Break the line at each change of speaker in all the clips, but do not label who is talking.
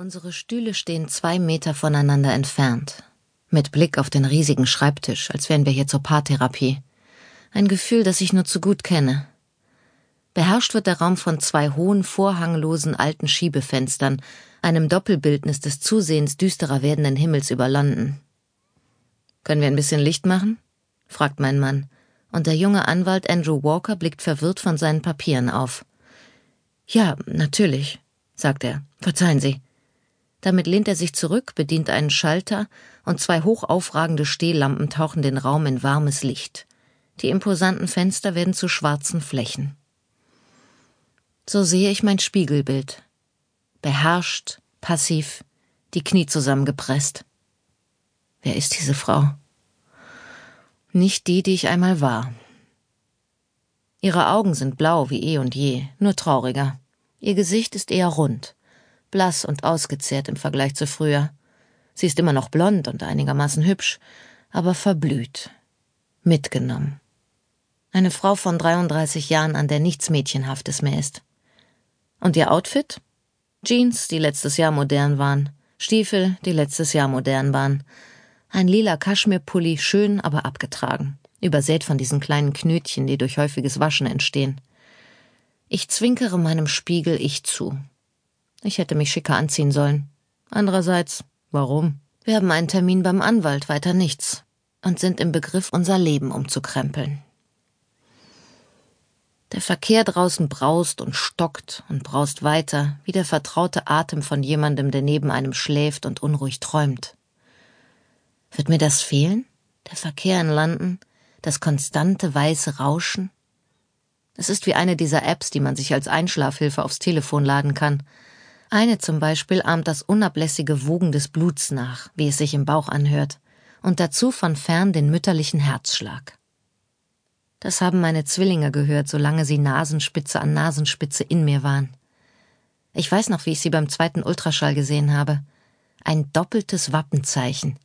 Unsere Stühle stehen zwei Meter voneinander entfernt, mit Blick auf den riesigen Schreibtisch, als wären wir hier zur Paartherapie. Ein Gefühl, das ich nur zu gut kenne. Beherrscht wird der Raum von zwei hohen, vorhanglosen alten Schiebefenstern, einem Doppelbildnis des zusehends düsterer werdenden Himmels über London. Können wir ein bisschen Licht machen? fragt mein Mann, und der junge Anwalt Andrew Walker blickt verwirrt von seinen Papieren auf. Ja, natürlich, sagt er. Verzeihen Sie. Damit lehnt er sich zurück, bedient einen Schalter, und zwei hochaufragende Stehlampen tauchen den Raum in warmes Licht. Die imposanten Fenster werden zu schwarzen Flächen. So sehe ich mein Spiegelbild. Beherrscht, passiv, die Knie zusammengepresst. Wer ist diese Frau? Nicht die, die ich einmal war. Ihre Augen sind blau wie eh und je, nur trauriger. Ihr Gesicht ist eher rund blass und ausgezehrt im Vergleich zu früher. Sie ist immer noch blond und einigermaßen hübsch, aber verblüht, mitgenommen. Eine Frau von 33 Jahren, an der nichts Mädchenhaftes mehr ist. Und ihr Outfit? Jeans, die letztes Jahr modern waren, Stiefel, die letztes Jahr modern waren, ein lila Kaschmirpulli, schön, aber abgetragen, übersät von diesen kleinen Knötchen, die durch häufiges Waschen entstehen. Ich zwinkere meinem Spiegel ich zu. Ich hätte mich schicker anziehen sollen. Andererseits, warum? Wir haben einen Termin beim Anwalt, weiter nichts, und sind im Begriff, unser Leben umzukrempeln. Der Verkehr draußen braust und stockt und braust weiter, wie der vertraute Atem von jemandem, der neben einem schläft und unruhig träumt. Wird mir das fehlen? Der Verkehr in London? Das konstante weiße Rauschen? Es ist wie eine dieser Apps, die man sich als Einschlafhilfe aufs Telefon laden kann, eine zum Beispiel ahmt das unablässige Wogen des Bluts nach, wie es sich im Bauch anhört, und dazu von fern den mütterlichen Herzschlag. Das haben meine Zwillinge gehört, solange sie Nasenspitze an Nasenspitze in mir waren. Ich weiß noch, wie ich sie beim zweiten Ultraschall gesehen habe. Ein doppeltes Wappenzeichen.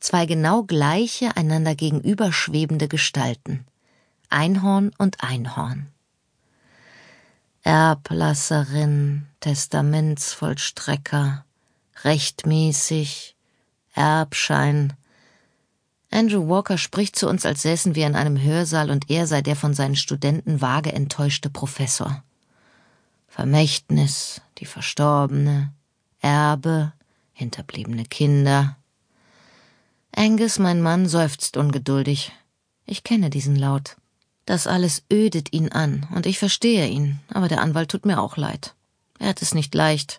Zwei genau gleiche, einander gegenüberschwebende Gestalten. Einhorn und Einhorn. Erblasserin, Testamentsvollstrecker, rechtmäßig, Erbschein. Andrew Walker spricht zu uns, als säßen wir in einem Hörsaal und er sei der von seinen Studenten vage enttäuschte Professor. Vermächtnis, die Verstorbene, Erbe, hinterbliebene Kinder. Angus, mein Mann, seufzt ungeduldig. Ich kenne diesen Laut. Das alles ödet ihn an, und ich verstehe ihn, aber der Anwalt tut mir auch leid. Er hat es nicht leicht.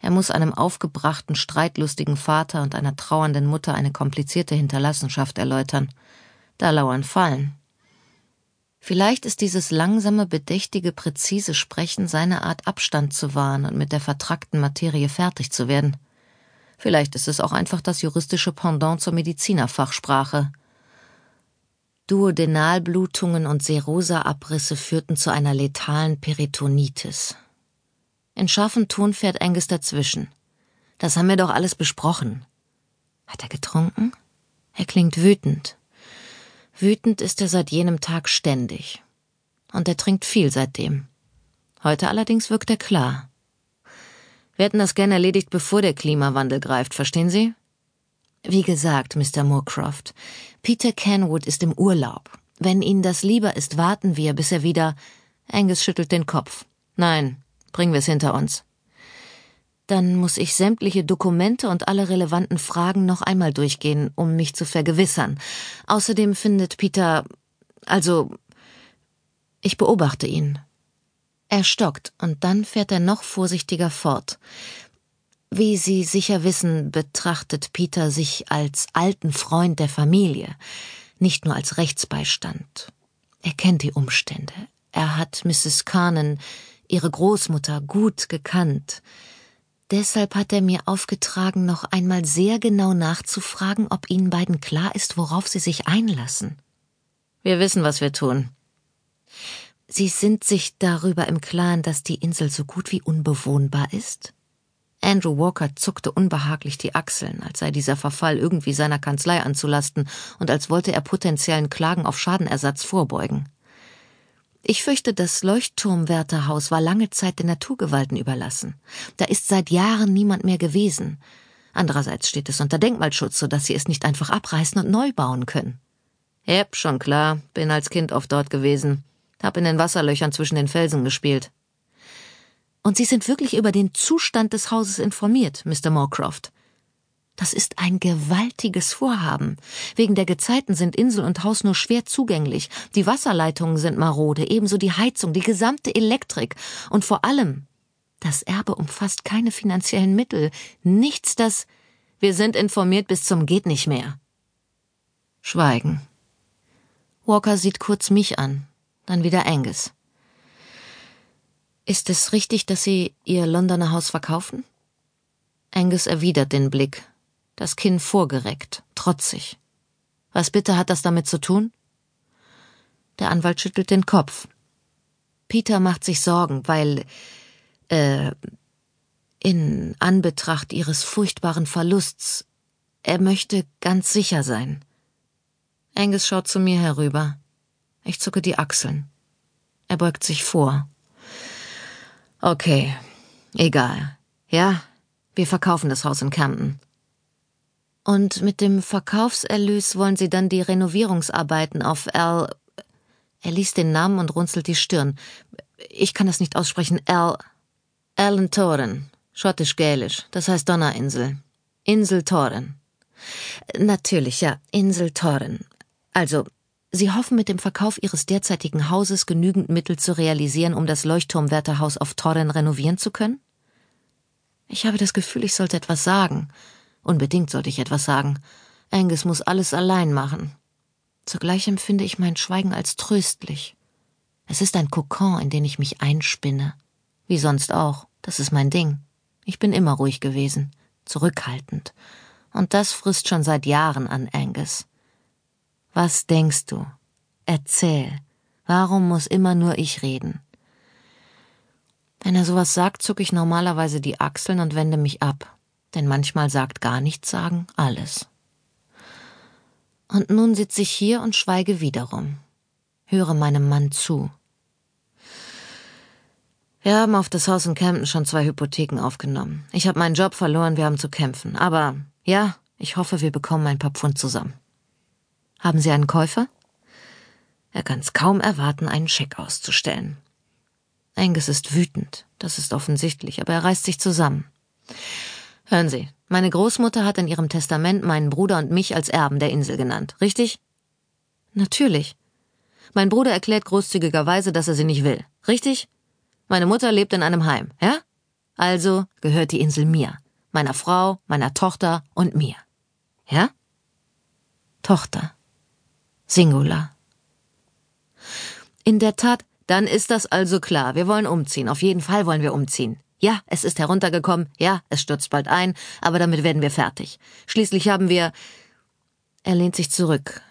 Er muss einem aufgebrachten, streitlustigen Vater und einer trauernden Mutter eine komplizierte Hinterlassenschaft erläutern. Da lauern Fallen. Vielleicht ist dieses langsame, bedächtige, präzise Sprechen seine Art, Abstand zu wahren und mit der vertrackten Materie fertig zu werden. Vielleicht ist es auch einfach das juristische Pendant zur Medizinerfachsprache. Duodenalblutungen und Serosa-Abrisse führten zu einer letalen Peritonitis. In scharfem Ton fährt Angus dazwischen. Das haben wir doch alles besprochen. Hat er getrunken? Er klingt wütend. Wütend ist er seit jenem Tag ständig. Und er trinkt viel seitdem. Heute allerdings wirkt er klar. Wir hätten das gern erledigt, bevor der Klimawandel greift, verstehen Sie? Wie gesagt, Mr. Moorcroft, Peter Kenwood ist im Urlaub. Wenn Ihnen das lieber ist, warten wir, bis er wieder. Angus schüttelt den Kopf. Nein, bringen wir es hinter uns. Dann muss ich sämtliche Dokumente und alle relevanten Fragen noch einmal durchgehen, um mich zu vergewissern. Außerdem findet Peter. Also. Ich beobachte ihn. Er stockt, und dann fährt er noch vorsichtiger fort. Wie Sie sicher wissen, betrachtet Peter sich als alten Freund der Familie, nicht nur als Rechtsbeistand. Er kennt die Umstände. Er hat Mrs. Carnan, ihre Großmutter, gut gekannt. Deshalb hat er mir aufgetragen, noch einmal sehr genau nachzufragen, ob Ihnen beiden klar ist, worauf Sie sich einlassen. Wir wissen, was wir tun. Sie sind sich darüber im Klaren, dass die Insel so gut wie unbewohnbar ist? Andrew Walker zuckte unbehaglich die Achseln, als sei dieser Verfall irgendwie seiner Kanzlei anzulasten und als wollte er potenziellen Klagen auf Schadenersatz vorbeugen. Ich fürchte, das Leuchtturmwärterhaus war lange Zeit den Naturgewalten überlassen. Da ist seit Jahren niemand mehr gewesen. Andererseits steht es unter Denkmalschutz, so dass sie es nicht einfach abreißen und neu bauen können. Jep, schon klar. Bin als Kind oft dort gewesen. Hab in den Wasserlöchern zwischen den Felsen gespielt. Und Sie sind wirklich über den Zustand des Hauses informiert, Mr. Moorcroft. Das ist ein gewaltiges Vorhaben. Wegen der Gezeiten sind Insel und Haus nur schwer zugänglich. Die Wasserleitungen sind marode, ebenso die Heizung, die gesamte Elektrik. Und vor allem, das Erbe umfasst keine finanziellen Mittel. Nichts, das. Wir sind informiert bis zum geht nicht mehr. Schweigen. Walker sieht kurz mich an, dann wieder Angus. Ist es richtig, dass Sie Ihr Londoner Haus verkaufen? Angus erwidert den Blick, das Kinn vorgereckt, trotzig. Was bitte hat das damit zu tun? Der Anwalt schüttelt den Kopf. Peter macht sich Sorgen, weil äh, in Anbetracht ihres furchtbaren Verlusts er möchte ganz sicher sein. Angus schaut zu mir herüber. Ich zucke die Achseln. Er beugt sich vor. Okay, egal. Ja, wir verkaufen das Haus in Camden. Und mit dem Verkaufserlös wollen Sie dann die Renovierungsarbeiten auf L. Er liest den Namen und runzelt die Stirn. Ich kann das nicht aussprechen. L. Alan Toren. Schottisch-Gälisch. Das heißt Donnerinsel. Insel Toren. Natürlich, ja. Insel Toren. Also, Sie hoffen mit dem Verkauf Ihres derzeitigen Hauses genügend Mittel zu realisieren, um das Leuchtturmwärterhaus auf Torren renovieren zu können? Ich habe das Gefühl, ich sollte etwas sagen. Unbedingt sollte ich etwas sagen. Angus muss alles allein machen. Zugleich empfinde ich mein Schweigen als tröstlich. Es ist ein Kokon, in den ich mich einspinne. Wie sonst auch. Das ist mein Ding. Ich bin immer ruhig gewesen, zurückhaltend. Und das frisst schon seit Jahren an Angus. Was denkst du? Erzähl. Warum muss immer nur ich reden? Wenn er sowas sagt, zucke ich normalerweise die Achseln und wende mich ab denn manchmal sagt gar nichts sagen alles. Und nun sitze ich hier und schweige wiederum, höre meinem Mann zu. Wir haben auf das Haus in Camden schon zwei Hypotheken aufgenommen. Ich habe meinen Job verloren, wir haben zu kämpfen. Aber ja, ich hoffe, wir bekommen ein paar Pfund zusammen. Haben Sie einen Käufer? Er kann es kaum erwarten, einen Scheck auszustellen. Angus ist wütend, das ist offensichtlich, aber er reißt sich zusammen. Hören Sie, meine Großmutter hat in ihrem Testament meinen Bruder und mich als Erben der Insel genannt, richtig? Natürlich. Mein Bruder erklärt großzügigerweise, dass er sie nicht will, richtig? Meine Mutter lebt in einem Heim, ja? Also gehört die Insel mir, meiner Frau, meiner Tochter und mir. Ja? Tochter. Singular. In der Tat, dann ist das also klar. Wir wollen umziehen. Auf jeden Fall wollen wir umziehen. Ja, es ist heruntergekommen, ja, es stürzt bald ein, aber damit werden wir fertig. Schließlich haben wir. Er lehnt sich zurück.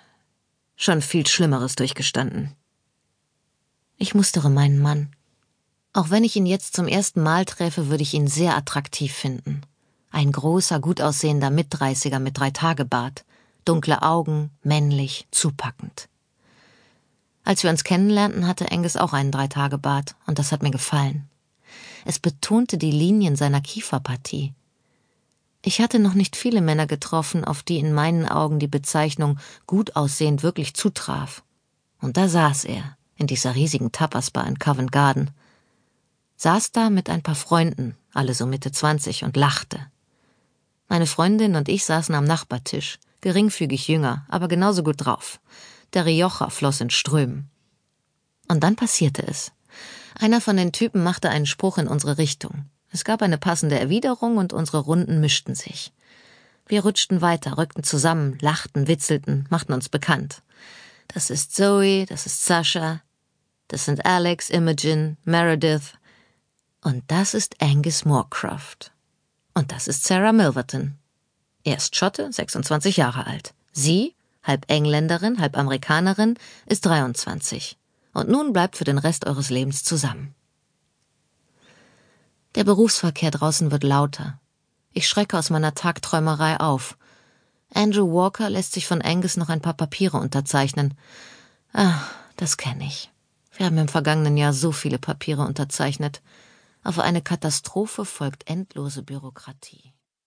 Schon viel Schlimmeres durchgestanden. Ich mustere meinen Mann. Auch wenn ich ihn jetzt zum ersten Mal treffe, würde ich ihn sehr attraktiv finden. Ein großer, gut aussehender Mitdreißiger mit drei Tagebart, dunkle Augen, männlich, zupackend. Als wir uns kennenlernten, hatte Angus auch einen Dreitagebart, und das hat mir gefallen. Es betonte die Linien seiner Kieferpartie. Ich hatte noch nicht viele Männer getroffen, auf die in meinen Augen die Bezeichnung gut aussehend wirklich zutraf. Und da saß er, in dieser riesigen Tapasbar in Covent Garden. Saß da mit ein paar Freunden, alle so Mitte zwanzig, und lachte. Meine Freundin und ich saßen am Nachbartisch, geringfügig jünger, aber genauso gut drauf. Der Rioja floss in Strömen. Und dann passierte es. Einer von den Typen machte einen Spruch in unsere Richtung. Es gab eine passende Erwiderung und unsere Runden mischten sich. Wir rutschten weiter, rückten zusammen, lachten, witzelten, machten uns bekannt. Das ist Zoe, das ist Sascha, das sind Alex, Imogen, Meredith. Und das ist Angus Moorcroft. Und das ist Sarah Milverton. Er ist Schotte, 26 Jahre alt. Sie, halb Engländerin, halb Amerikanerin, ist 23 und nun bleibt für den Rest eures Lebens zusammen. Der Berufsverkehr draußen wird lauter. Ich schrecke aus meiner Tagträumerei auf. Andrew Walker lässt sich von Angus noch ein paar Papiere unterzeichnen. Ah, das kenne ich. Wir haben im vergangenen Jahr so viele Papiere unterzeichnet. Auf eine Katastrophe folgt endlose Bürokratie.